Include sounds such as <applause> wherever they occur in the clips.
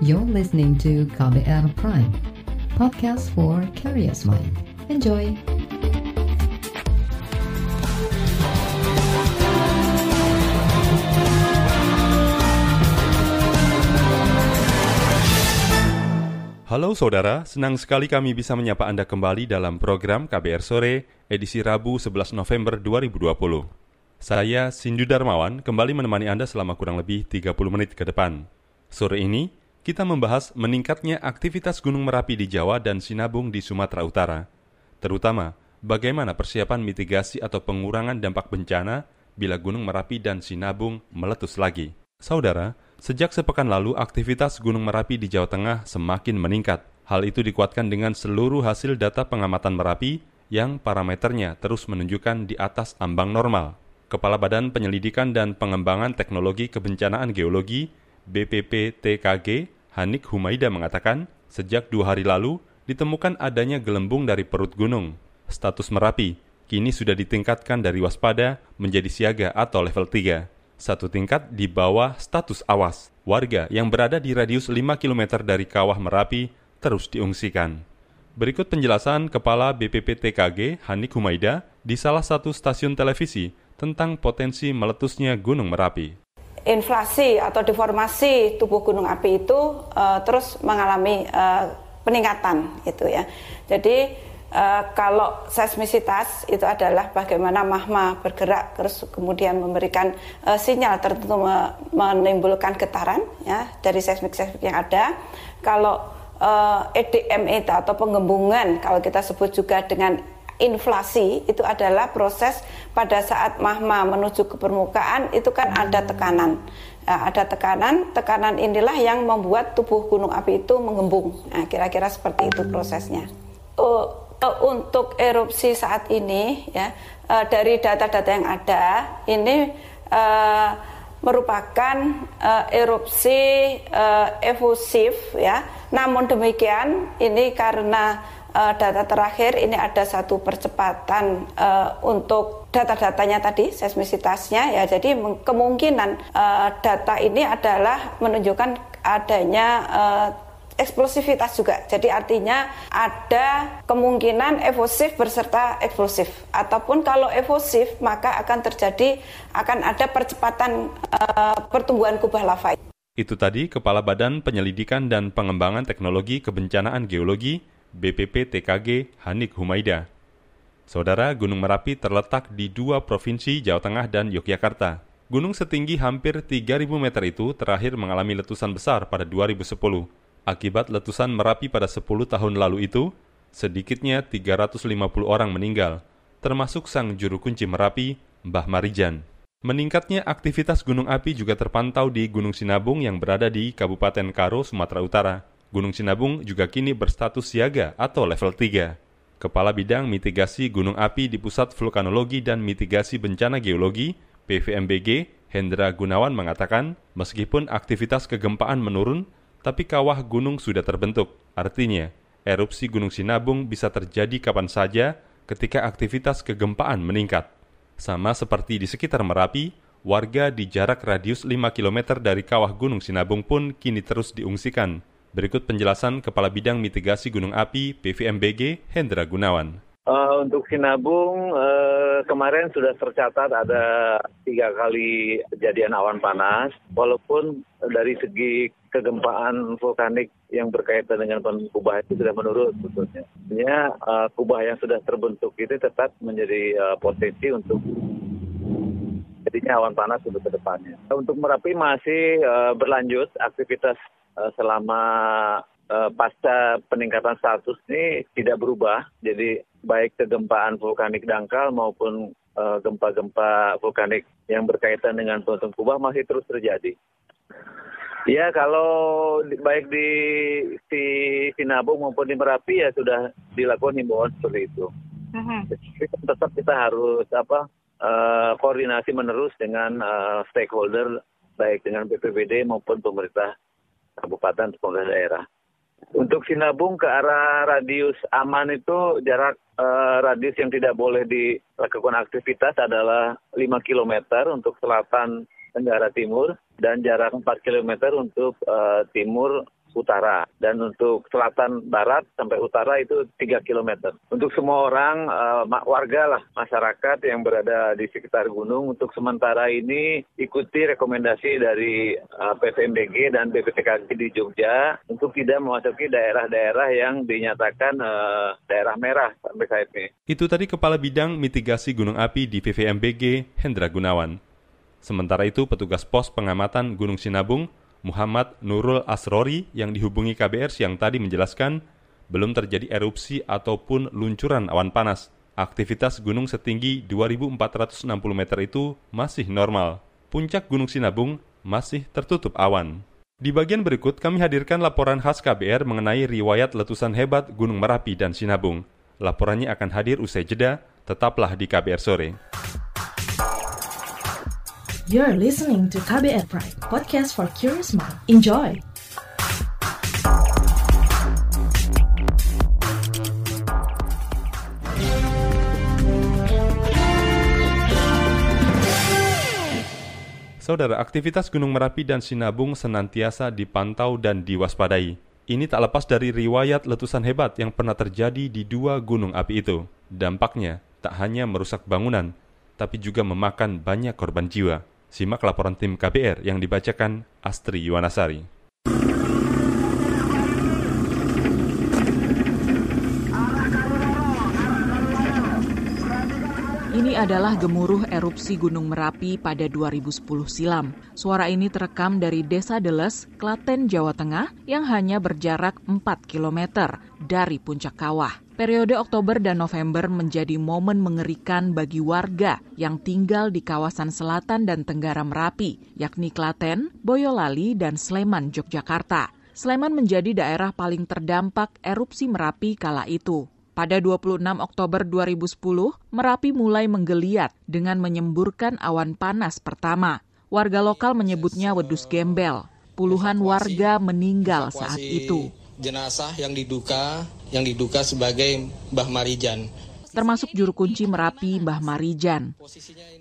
You're listening to KBR Prime, podcast for curious mind. Enjoy! Halo saudara, senang sekali kami bisa menyapa Anda kembali dalam program KBR Sore, edisi Rabu 11 November 2020. Saya, Sindu Darmawan, kembali menemani Anda selama kurang lebih 30 menit ke depan. Sore ini, kita membahas meningkatnya aktivitas Gunung Merapi di Jawa dan Sinabung di Sumatera Utara. Terutama, bagaimana persiapan mitigasi atau pengurangan dampak bencana bila Gunung Merapi dan Sinabung meletus lagi. Saudara, Sejak sepekan lalu, aktivitas Gunung Merapi di Jawa Tengah semakin meningkat. Hal itu dikuatkan dengan seluruh hasil data pengamatan Merapi yang parameternya terus menunjukkan di atas ambang normal. Kepala Badan Penyelidikan dan Pengembangan Teknologi Kebencanaan Geologi BPPTKG Hanik Humaida mengatakan, sejak dua hari lalu ditemukan adanya gelembung dari perut gunung. Status Merapi kini sudah ditingkatkan dari waspada menjadi siaga atau level 3 satu tingkat di bawah status awas. Warga yang berada di radius 5 km dari kawah Merapi terus diungsikan. Berikut penjelasan Kepala BPPTKG Hanik Humaida di salah satu stasiun televisi tentang potensi meletusnya Gunung Merapi. Inflasi atau deformasi tubuh gunung api itu uh, terus mengalami uh, peningkatan itu ya. Jadi Uh, kalau seismisitas itu adalah bagaimana magma bergerak terus kemudian memberikan uh, sinyal tertentu me menimbulkan getaran ya dari seismik-seismik yang ada. Kalau uh, EDM itu atau penggembungan kalau kita sebut juga dengan inflasi itu adalah proses pada saat magma menuju ke permukaan itu kan ada tekanan. Nah, ada tekanan, tekanan inilah yang membuat tubuh gunung api itu menggembung. Nah, kira-kira seperti itu prosesnya. Oh, uh, untuk erupsi saat ini ya uh, dari data-data yang ada ini uh, merupakan uh, erupsi uh, efusif ya. Namun demikian ini karena uh, data terakhir ini ada satu percepatan uh, untuk data-datanya tadi seismisitasnya ya. Jadi kemungkinan uh, data ini adalah menunjukkan adanya uh, eksplosivitas juga. Jadi artinya ada kemungkinan evosif berserta eksplosif. Ataupun kalau evosif maka akan terjadi akan ada percepatan uh, pertumbuhan kubah lava. Itu tadi Kepala Badan Penyelidikan dan Pengembangan Teknologi Kebencanaan Geologi BPPTKG Hanik Humaida. Saudara, Gunung Merapi terletak di dua provinsi Jawa Tengah dan Yogyakarta. Gunung setinggi hampir 3.000 meter itu terakhir mengalami letusan besar pada 2010. Akibat letusan Merapi pada 10 tahun lalu itu, sedikitnya 350 orang meninggal, termasuk sang juru kunci Merapi, Mbah Marijan. Meningkatnya aktivitas gunung api juga terpantau di Gunung Sinabung yang berada di Kabupaten Karo, Sumatera Utara. Gunung Sinabung juga kini berstatus siaga atau level 3. Kepala Bidang Mitigasi Gunung Api di Pusat Vulkanologi dan Mitigasi Bencana Geologi, PVMBG, Hendra Gunawan mengatakan, meskipun aktivitas kegempaan menurun, tapi kawah gunung sudah terbentuk. Artinya, erupsi Gunung Sinabung bisa terjadi kapan saja ketika aktivitas kegempaan meningkat. Sama seperti di sekitar Merapi, warga di jarak radius 5 km dari kawah Gunung Sinabung pun kini terus diungsikan. Berikut penjelasan Kepala Bidang Mitigasi Gunung Api PVMBG Hendra Gunawan. Uh, untuk Sinabung uh, kemarin sudah tercatat ada tiga kali kejadian awan panas, walaupun dari segi kegempaan vulkanik yang berkaitan dengan kubah itu sudah menurun sebetulnya. Sebenarnya uh, kubah yang sudah terbentuk itu tetap menjadi uh, potensi untuk jadinya awan panas untuk ke depannya. Untuk Merapi masih uh, berlanjut aktivitas selama uh, pasca peningkatan status ini tidak berubah. Jadi baik kegempaan vulkanik dangkal maupun eh, gempa-gempa vulkanik yang berkaitan dengan tuntun kubah masih terus terjadi. Ya kalau baik di di Sinabung maupun di Merapi ya sudah dilakukan himbauan seperti itu. Uh-huh. Tetap kita harus apa uh, koordinasi menerus dengan uh, stakeholder baik dengan BPBD maupun pemerintah kabupaten pemerintah daerah. Untuk Sinabung ke arah radius aman itu jarak uh, radius yang tidak boleh dilakukan aktivitas adalah 5 km untuk selatan tenggara timur dan jarak 4 km untuk uh, timur utara dan untuk selatan barat sampai utara itu 3 km. Untuk semua orang uh, warga lah masyarakat yang berada di sekitar gunung untuk sementara ini ikuti rekomendasi dari uh, PVMBG dan BPTKG di Jogja untuk tidak memasuki daerah-daerah yang dinyatakan uh, daerah merah sampai saat ini. Itu tadi Kepala Bidang Mitigasi Gunung Api di PVMBG Hendra Gunawan. Sementara itu, petugas pos pengamatan Gunung Sinabung Muhammad Nurul Asrori yang dihubungi KBR siang tadi menjelaskan belum terjadi erupsi ataupun luncuran awan panas. Aktivitas gunung setinggi 2.460 meter itu masih normal. Puncak Gunung Sinabung masih tertutup awan. Di bagian berikut kami hadirkan laporan khas KBR mengenai riwayat letusan hebat Gunung Merapi dan Sinabung. Laporannya akan hadir usai jeda, tetaplah di KBR sore. You're listening to KBR Pride, podcast for curious mind. Enjoy! Saudara, aktivitas Gunung Merapi dan Sinabung senantiasa dipantau dan diwaspadai. Ini tak lepas dari riwayat letusan hebat yang pernah terjadi di dua gunung api itu. Dampaknya tak hanya merusak bangunan, tapi juga memakan banyak korban jiwa. Simak laporan tim KBR yang dibacakan Astri Yuwanasari. Ini adalah gemuruh erupsi Gunung Merapi pada 2010 silam. Suara ini terekam dari Desa Deles, Klaten, Jawa Tengah yang hanya berjarak 4 km dari puncak kawah. Periode Oktober dan November menjadi momen mengerikan bagi warga yang tinggal di kawasan selatan dan tenggara Merapi, yakni Klaten, Boyolali, dan Sleman, Yogyakarta. Sleman menjadi daerah paling terdampak erupsi Merapi kala itu. Pada 26 Oktober 2010, Merapi mulai menggeliat dengan menyemburkan awan panas pertama. Warga lokal menyebutnya wedus gembel. Puluhan warga meninggal saat itu jenazah yang diduga yang diduga sebagai Mbah Marijan. Termasuk juru kunci Merapi Mbah Marijan.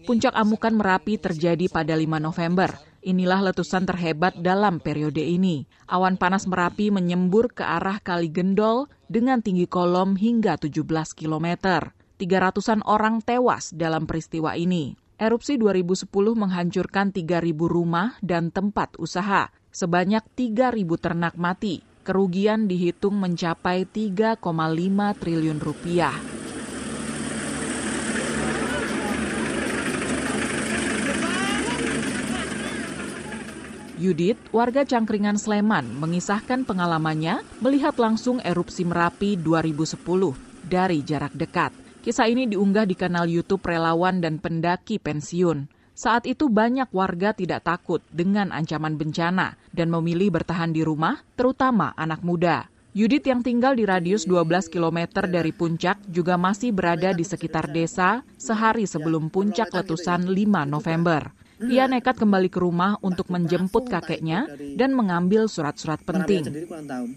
Puncak amukan Merapi terjadi pada 5 November. Inilah letusan terhebat dalam periode ini. Awan panas Merapi menyembur ke arah Kali Gendol dengan tinggi kolom hingga 17 km. 300-an orang tewas dalam peristiwa ini. Erupsi 2010 menghancurkan 3.000 rumah dan tempat usaha. Sebanyak 3.000 ternak mati kerugian dihitung mencapai 3,5 triliun rupiah. Yudit, warga Cangkringan Sleman, mengisahkan pengalamannya melihat langsung erupsi Merapi 2010 dari jarak dekat. Kisah ini diunggah di kanal YouTube relawan dan pendaki pensiun. Saat itu banyak warga tidak takut dengan ancaman bencana dan memilih bertahan di rumah, terutama anak muda. Yudit yang tinggal di radius 12 km dari puncak juga masih berada di sekitar desa sehari sebelum puncak letusan 5 November. Ia nekat kembali ke rumah untuk menjemput kakeknya dan mengambil surat-surat penting.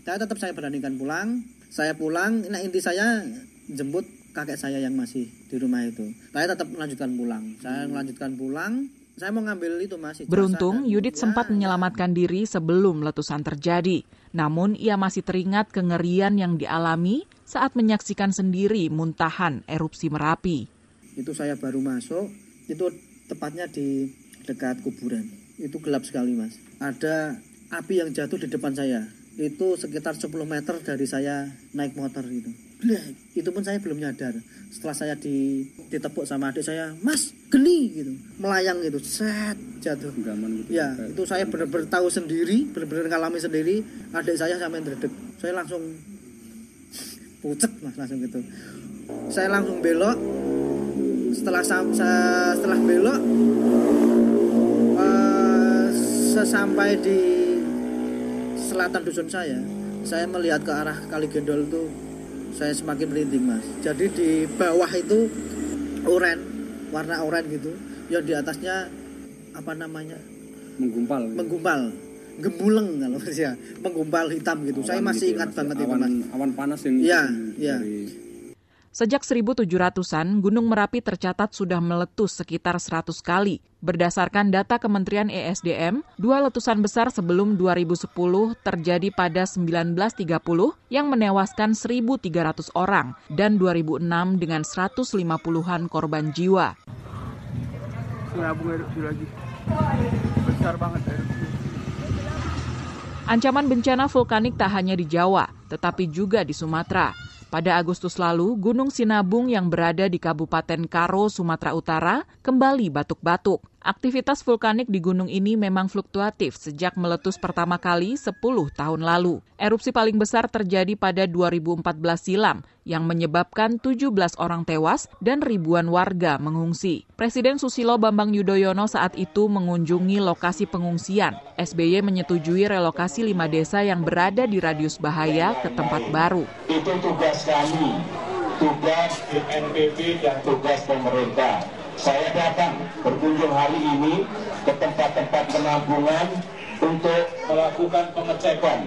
Saya tetap saya beranikan pulang. Saya pulang, nah inti saya jemput kakek saya yang masih di rumah itu. Saya tetap melanjutkan pulang. Saya melanjutkan pulang. Saya mau ngambil itu masih. Beruntung, Yudit ya, sempat menyelamatkan diri sebelum letusan terjadi. Namun, ia masih teringat kengerian yang dialami saat menyaksikan sendiri muntahan erupsi Merapi. Itu saya baru masuk, itu tepatnya di dekat kuburan. Itu gelap sekali, Mas. Ada api yang jatuh di depan saya. Itu sekitar 10 meter dari saya naik motor itu Bleh, itu pun saya belum nyadar. Setelah saya di, ditepuk sama adik saya, Mas, geni gitu, melayang gitu, set jatuh. Gaman gitu. Ya, itu saya benar-benar tahu sendiri, benar-benar ngalami sendiri. Adik saya sampai terdek. Saya langsung pucet mas langsung gitu. Saya langsung belok. Setelah setelah belok, sesampai di selatan dusun saya, saya melihat ke arah Kali Gendol itu saya semakin merinding mas. Jadi di bawah itu oren warna oren gitu yang di atasnya apa namanya? Menggumpal. Menggumpal. Gemuleng kalau <laughs> ya menggumpal hitam gitu. Awan saya masih gitu ya, ingat ya, banget awan, itu mas. awan panas yang iya iya Sejak 1700-an, Gunung Merapi tercatat sudah meletus sekitar 100 kali. Berdasarkan data Kementerian ESDM, dua letusan besar sebelum 2010 terjadi pada 1930 yang menewaskan 1.300 orang dan 2006 dengan 150-an korban jiwa. lagi. Besar banget Ancaman bencana vulkanik tak hanya di Jawa, tetapi juga di Sumatera. Pada Agustus lalu, Gunung Sinabung yang berada di Kabupaten Karo, Sumatera Utara, kembali batuk-batuk. Aktivitas vulkanik di gunung ini memang fluktuatif sejak meletus pertama kali 10 tahun lalu. Erupsi paling besar terjadi pada 2014 silam yang menyebabkan 17 orang tewas dan ribuan warga mengungsi. Presiden Susilo Bambang Yudhoyono saat itu mengunjungi lokasi pengungsian. SBY menyetujui relokasi lima desa yang berada di radius bahaya ke tempat baru. Itu tugas kami, tugas BNPB dan tugas pemerintah saya datang berkunjung hari ini ke tempat-tempat penampungan untuk melakukan pengecekan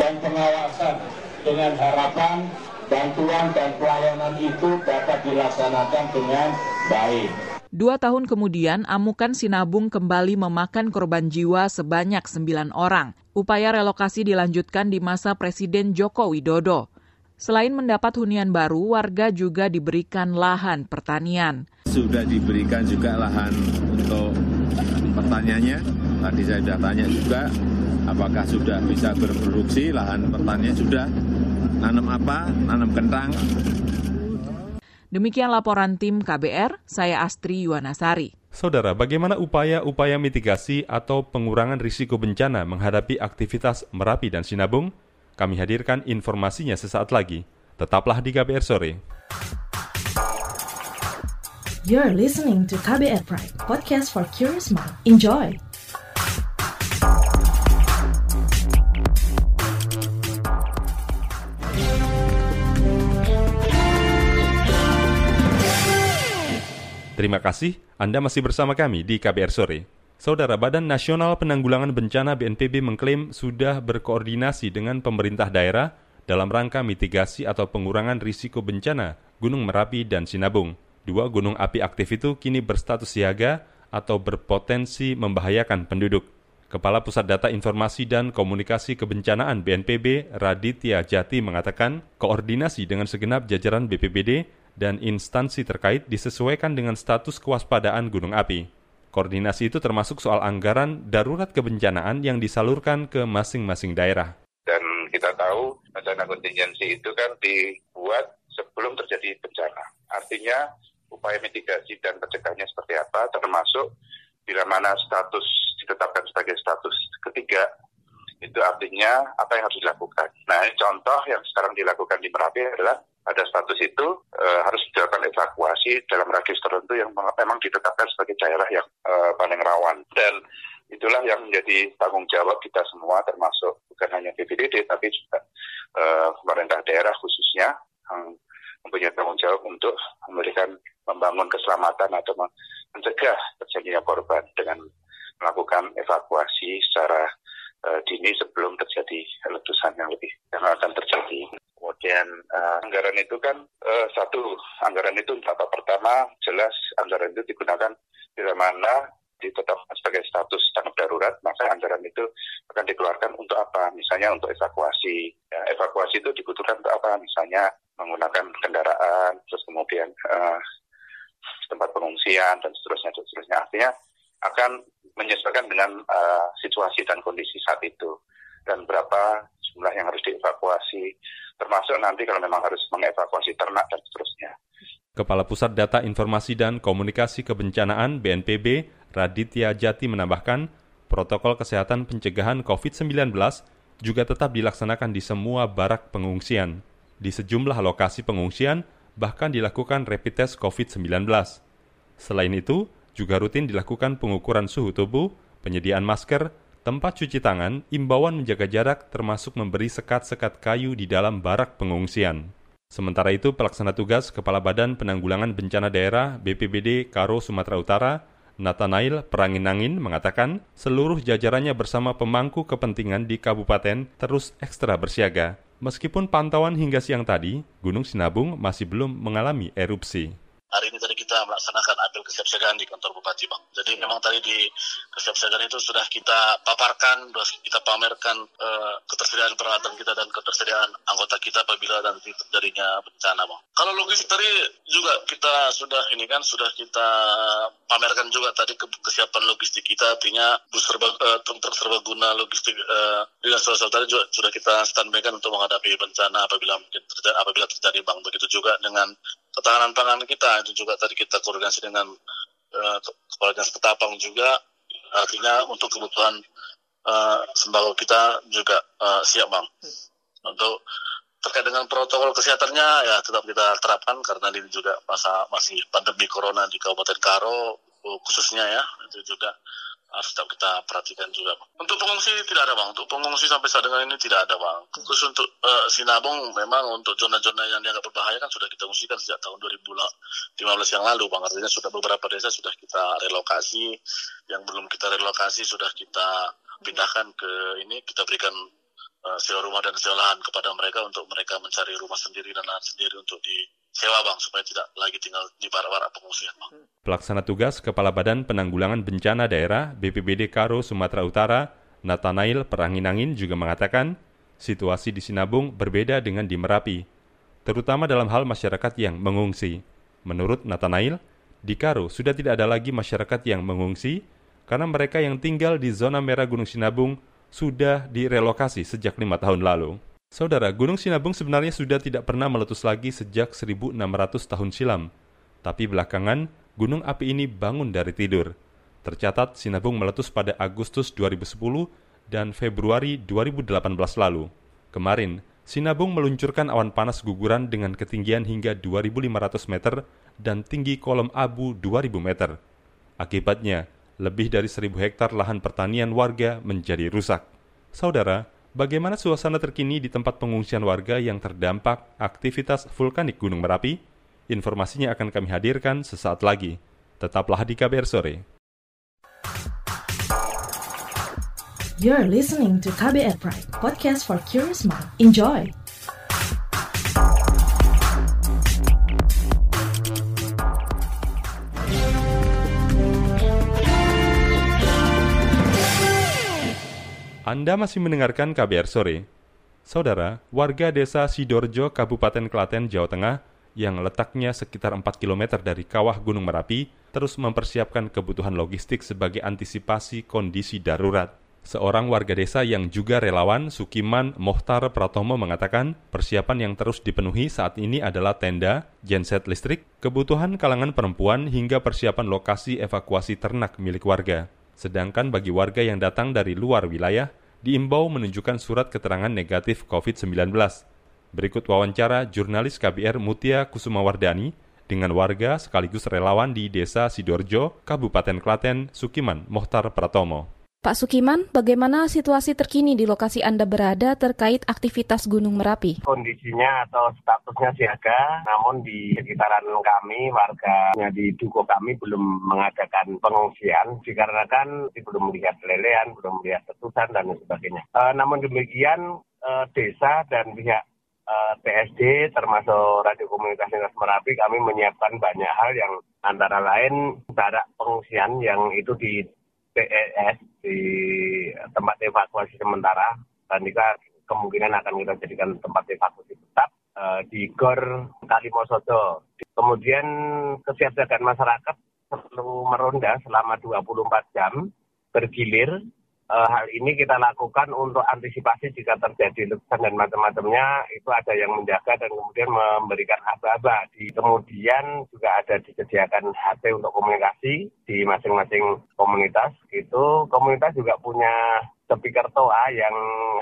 dan pengawasan dengan harapan bantuan dan pelayanan itu dapat dilaksanakan dengan baik. Dua tahun kemudian, amukan Sinabung kembali memakan korban jiwa sebanyak sembilan orang. Upaya relokasi dilanjutkan di masa Presiden Joko Widodo. Selain mendapat hunian baru, warga juga diberikan lahan pertanian sudah diberikan juga lahan untuk pertaniannya. Tadi saya sudah tanya juga, apakah sudah bisa berproduksi lahan pertanian sudah. Nanam apa? Nanam kentang. Demikian laporan tim KBR, saya Astri Yuwanasari. Saudara, bagaimana upaya-upaya mitigasi atau pengurangan risiko bencana menghadapi aktivitas Merapi dan Sinabung? Kami hadirkan informasinya sesaat lagi. Tetaplah di KBR Sore. You're listening to KBR Pride, podcast for curious mind. Enjoy! Terima kasih Anda masih bersama kami di KBR Sore. Saudara Badan Nasional Penanggulangan Bencana BNPB mengklaim sudah berkoordinasi dengan pemerintah daerah dalam rangka mitigasi atau pengurangan risiko bencana Gunung Merapi dan Sinabung. Dua gunung api aktif itu kini berstatus siaga atau berpotensi membahayakan penduduk. Kepala Pusat Data Informasi dan Komunikasi Kebencanaan BNPB Raditya Jati mengatakan koordinasi dengan segenap jajaran BPBD dan instansi terkait disesuaikan dengan status kewaspadaan gunung api. Koordinasi itu termasuk soal anggaran darurat kebencanaan yang disalurkan ke masing-masing daerah. Dan kita tahu dana kontingensi itu kan dibuat sebelum terjadi bencana. Artinya upaya mitigasi dan pencegahannya seperti apa, termasuk bila mana status ditetapkan sebagai status ketiga, itu artinya apa yang harus dilakukan. Nah, ini contoh yang sekarang dilakukan di Merapi adalah pada status itu e, harus dilakukan evakuasi dalam radius tertentu yang memang ditetapkan sebagai daerah yang e, paling rawan. Dan itulah yang menjadi tanggung jawab kita semua, termasuk bukan hanya BPDD, tapi juga e, pemerintah daerah khususnya yang mempunyai tanggung jawab untuk memberikan membangun keselamatan atau mencegah terjadinya korban dengan melakukan evakuasi secara uh, dini sebelum terjadi letusan yang lebih yang akan terjadi. Kemudian uh, anggaran itu kan uh, satu anggaran itu tahap pertama jelas anggaran itu digunakan bila mana ditetapkan sebagai status tanggap darurat, maka anggaran itu akan dikeluarkan untuk apa? Misalnya untuk evakuasi. Ya, evakuasi itu dibutuhkan untuk apa? Misalnya menggunakan kendaraan, terus kemudian uh, tempat pengungsian dan seterusnya dan seterusnya artinya akan menyesuaikan dengan uh, situasi dan kondisi saat itu dan berapa jumlah yang harus dievakuasi termasuk nanti kalau memang harus mengevakuasi ternak dan seterusnya. Kepala Pusat Data Informasi dan Komunikasi Kebencanaan BNPB Raditya Jati menambahkan, protokol kesehatan pencegahan COVID-19 juga tetap dilaksanakan di semua barak pengungsian. Di sejumlah lokasi pengungsian, bahkan dilakukan rapid test COVID-19. Selain itu, juga rutin dilakukan pengukuran suhu tubuh, penyediaan masker, tempat cuci tangan, imbauan menjaga jarak termasuk memberi sekat-sekat kayu di dalam barak pengungsian. Sementara itu, pelaksana tugas Kepala Badan Penanggulangan Bencana Daerah BPBD Karo Sumatera Utara, Nathanael Peranginangin mengatakan seluruh jajarannya bersama pemangku kepentingan di kabupaten terus ekstra bersiaga Meskipun pantauan hingga siang tadi, Gunung Sinabung masih belum mengalami erupsi. Hari ini melaksanakan apel kesiapsiagaan di kantor Bupati Bang. Jadi memang tadi di kesiapsiagaan itu sudah kita paparkan, sudah kita pamerkan uh, ketersediaan peralatan kita dan ketersediaan anggota kita apabila nanti terjadinya bencana Bang. Kalau logistik tadi juga kita sudah ini kan sudah kita pamerkan juga tadi ke kesiapan logistik kita artinya bus serba, uh, truk serbaguna logistik uh, dengan saudara tadi juga sudah kita standby kan untuk menghadapi bencana apabila mungkin terjadi, apabila terjadi Bang. Begitu juga dengan ketahanan pangan kita. Itu juga tadi kita koordinasi dengan uh, kepala dinas petapang juga. Artinya untuk kebutuhan uh, sembako kita juga uh, siap bang. Untuk terkait dengan protokol kesehatannya ya tetap kita terapkan karena ini juga masa masih pandemi corona di Kabupaten Karo khususnya ya itu juga harus tetap kita perhatikan juga. Untuk pengungsi tidak ada bang. Untuk pengungsi sampai saat dengan ini tidak ada bang. Khusus untuk uh, Sinabung memang untuk zona-zona yang dianggap berbahaya kan sudah kita ungsikan sejak tahun 2015 yang lalu bang. Artinya sudah beberapa desa sudah kita relokasi. Yang belum kita relokasi sudah kita pindahkan ke ini kita berikan uh, sewa rumah dan sewa lahan kepada mereka untuk mereka mencari rumah sendiri dan lahan sendiri untuk di sewa bang supaya tidak lagi tinggal di barak-barak pengungsian bang. Pelaksana tugas Kepala Badan Penanggulangan Bencana Daerah BPBD Karo Sumatera Utara, Nathanail Peranginangin juga mengatakan situasi di Sinabung berbeda dengan di Merapi, terutama dalam hal masyarakat yang mengungsi. Menurut Nathanail, di Karo sudah tidak ada lagi masyarakat yang mengungsi karena mereka yang tinggal di zona merah Gunung Sinabung sudah direlokasi sejak lima tahun lalu. Saudara, Gunung Sinabung sebenarnya sudah tidak pernah meletus lagi sejak 1600 tahun silam. Tapi belakangan, gunung api ini bangun dari tidur. Tercatat Sinabung meletus pada Agustus 2010 dan Februari 2018 lalu. Kemarin, Sinabung meluncurkan awan panas guguran dengan ketinggian hingga 2.500 meter dan tinggi kolom abu 2.000 meter. Akibatnya, lebih dari 1.000 hektar lahan pertanian warga menjadi rusak. Saudara, Bagaimana suasana terkini di tempat pengungsian warga yang terdampak aktivitas vulkanik Gunung Merapi? Informasinya akan kami hadirkan sesaat lagi. Tetaplah di KBR Sore. You're listening to KBR Pride, podcast for curious mind. Enjoy! Anda masih mendengarkan KBR Sore. Saudara, warga desa Sidorjo, Kabupaten Klaten, Jawa Tengah, yang letaknya sekitar 4 km dari kawah Gunung Merapi, terus mempersiapkan kebutuhan logistik sebagai antisipasi kondisi darurat. Seorang warga desa yang juga relawan, Sukiman Mohtar Pratomo mengatakan, persiapan yang terus dipenuhi saat ini adalah tenda, genset listrik, kebutuhan kalangan perempuan hingga persiapan lokasi evakuasi ternak milik warga. Sedangkan bagi warga yang datang dari luar wilayah, diimbau menunjukkan surat keterangan negatif COVID-19. Berikut wawancara jurnalis KBR Mutia Kusumawardani dengan warga sekaligus relawan di Desa Sidorjo, Kabupaten Klaten, Sukiman, Mohtar Pratomo. Pak Sukiman, bagaimana situasi terkini di lokasi Anda berada terkait aktivitas Gunung Merapi? Kondisinya atau statusnya siaga, namun di sekitaran kami, warganya di Duko kami belum mengadakan pengungsian, dikarenakan belum melihat lelean, belum melihat letusan, dan sebagainya. E, namun demikian, e, desa dan pihak TSD termasuk Radio Komunikasi Nas Merapi kami menyiapkan banyak hal yang antara lain barak pengungsian yang itu di PES di tempat evakuasi sementara dan kemungkinan akan kita jadikan tempat evakuasi tetap uh, di Gor Kalimosodo. Kemudian kesiapsiagaan masyarakat perlu meronda selama 24 jam bergilir uh, hal ini kita lakukan untuk antisipasi jika terjadi letusan dan macam-macamnya itu ada yang menjaga dan kemudian memberikan aba-aba. Di kemudian juga ada disediakan HP untuk komunikasi di masing-masing komunitas. Itu komunitas juga punya speaker toa yang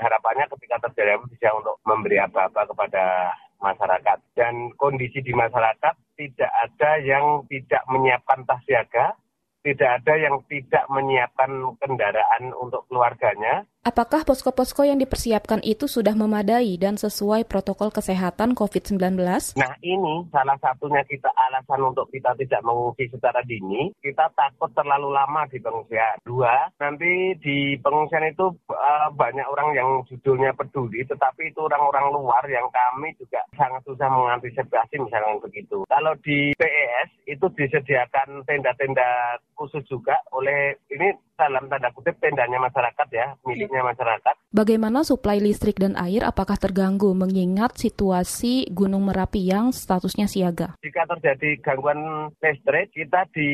harapannya ketika terjadi bisa untuk memberi aba-aba kepada masyarakat. Dan kondisi di masyarakat tidak ada yang tidak menyiapkan tas siaga, tidak ada yang tidak menyiapkan kendaraan untuk keluarganya Apakah posko-posko yang dipersiapkan itu sudah memadai dan sesuai protokol kesehatan COVID-19? Nah ini salah satunya kita alasan untuk kita tidak mengungsi secara dini, kita takut terlalu lama di pengungsian. Dua, nanti di pengungsian itu uh, banyak orang yang judulnya peduli, tetapi itu orang-orang luar yang kami juga sangat susah mengantisipasi misalnya begitu. Kalau di PES itu disediakan tenda-tenda khusus juga oleh ini dalam tanda kutip tendanya masyarakat ya, miliknya masyarakat. Bagaimana suplai listrik dan air apakah terganggu mengingat situasi Gunung Merapi yang statusnya siaga? Jika terjadi gangguan listrik, kita di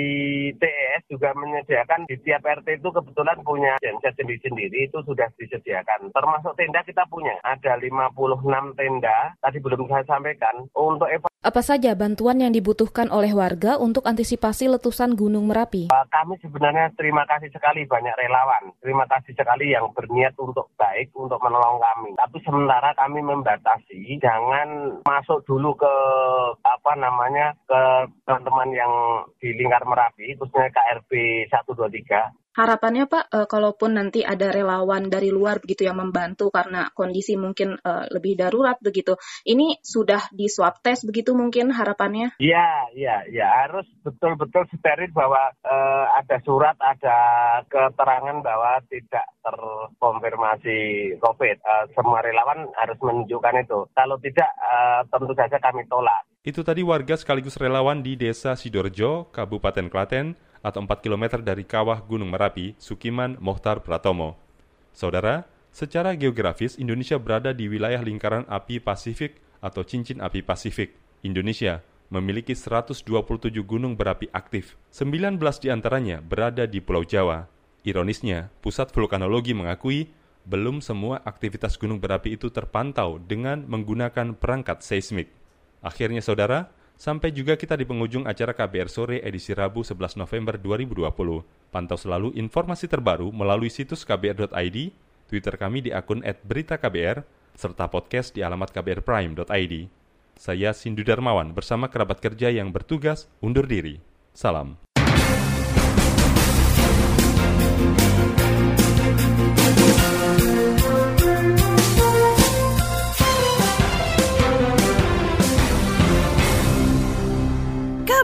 TES juga menyediakan di tiap RT itu kebetulan punya genset sendiri-sendiri itu sudah disediakan. Termasuk tenda kita punya, ada 56 tenda, tadi belum saya sampaikan, untuk apa saja bantuan yang dibutuhkan oleh warga untuk antisipasi letusan Gunung Merapi? Kami sebenarnya terima kasih sekali banyak relawan. Terima kasih sekali yang berniat untuk baik untuk menolong kami. Tapi sementara kami membatasi jangan masuk dulu ke apa namanya ke teman-teman yang di lingkar Merapi khususnya KRB 123 harapannya Pak, uh, kalaupun nanti ada relawan dari luar begitu yang membantu karena kondisi mungkin uh, lebih darurat begitu, ini sudah di swab test begitu mungkin harapannya? Iya, iya, iya harus betul-betul steril bahwa uh, ada surat, ada keterangan bahwa tidak terkonfirmasi COVID. Uh, semua relawan harus menunjukkan itu. Kalau tidak, uh, tentu saja kami tolak. Itu tadi warga sekaligus relawan di Desa Sidorjo, Kabupaten Klaten, atau 4 km dari kawah Gunung Merapi, Sukiman Mohtar Pratomo. Saudara, secara geografis Indonesia berada di wilayah lingkaran api Pasifik atau cincin api Pasifik. Indonesia memiliki 127 gunung berapi aktif, 19 di antaranya berada di Pulau Jawa. Ironisnya, Pusat Vulkanologi mengakui belum semua aktivitas gunung berapi itu terpantau dengan menggunakan perangkat seismik. Akhirnya saudara, Sampai juga kita di penghujung acara KBR Sore edisi Rabu 11 November 2020. Pantau selalu informasi terbaru melalui situs kbr.id, Twitter kami di akun @beritaKBR, serta podcast di alamat kbrprime.id. Saya Sindu Darmawan bersama kerabat kerja yang bertugas undur diri. Salam.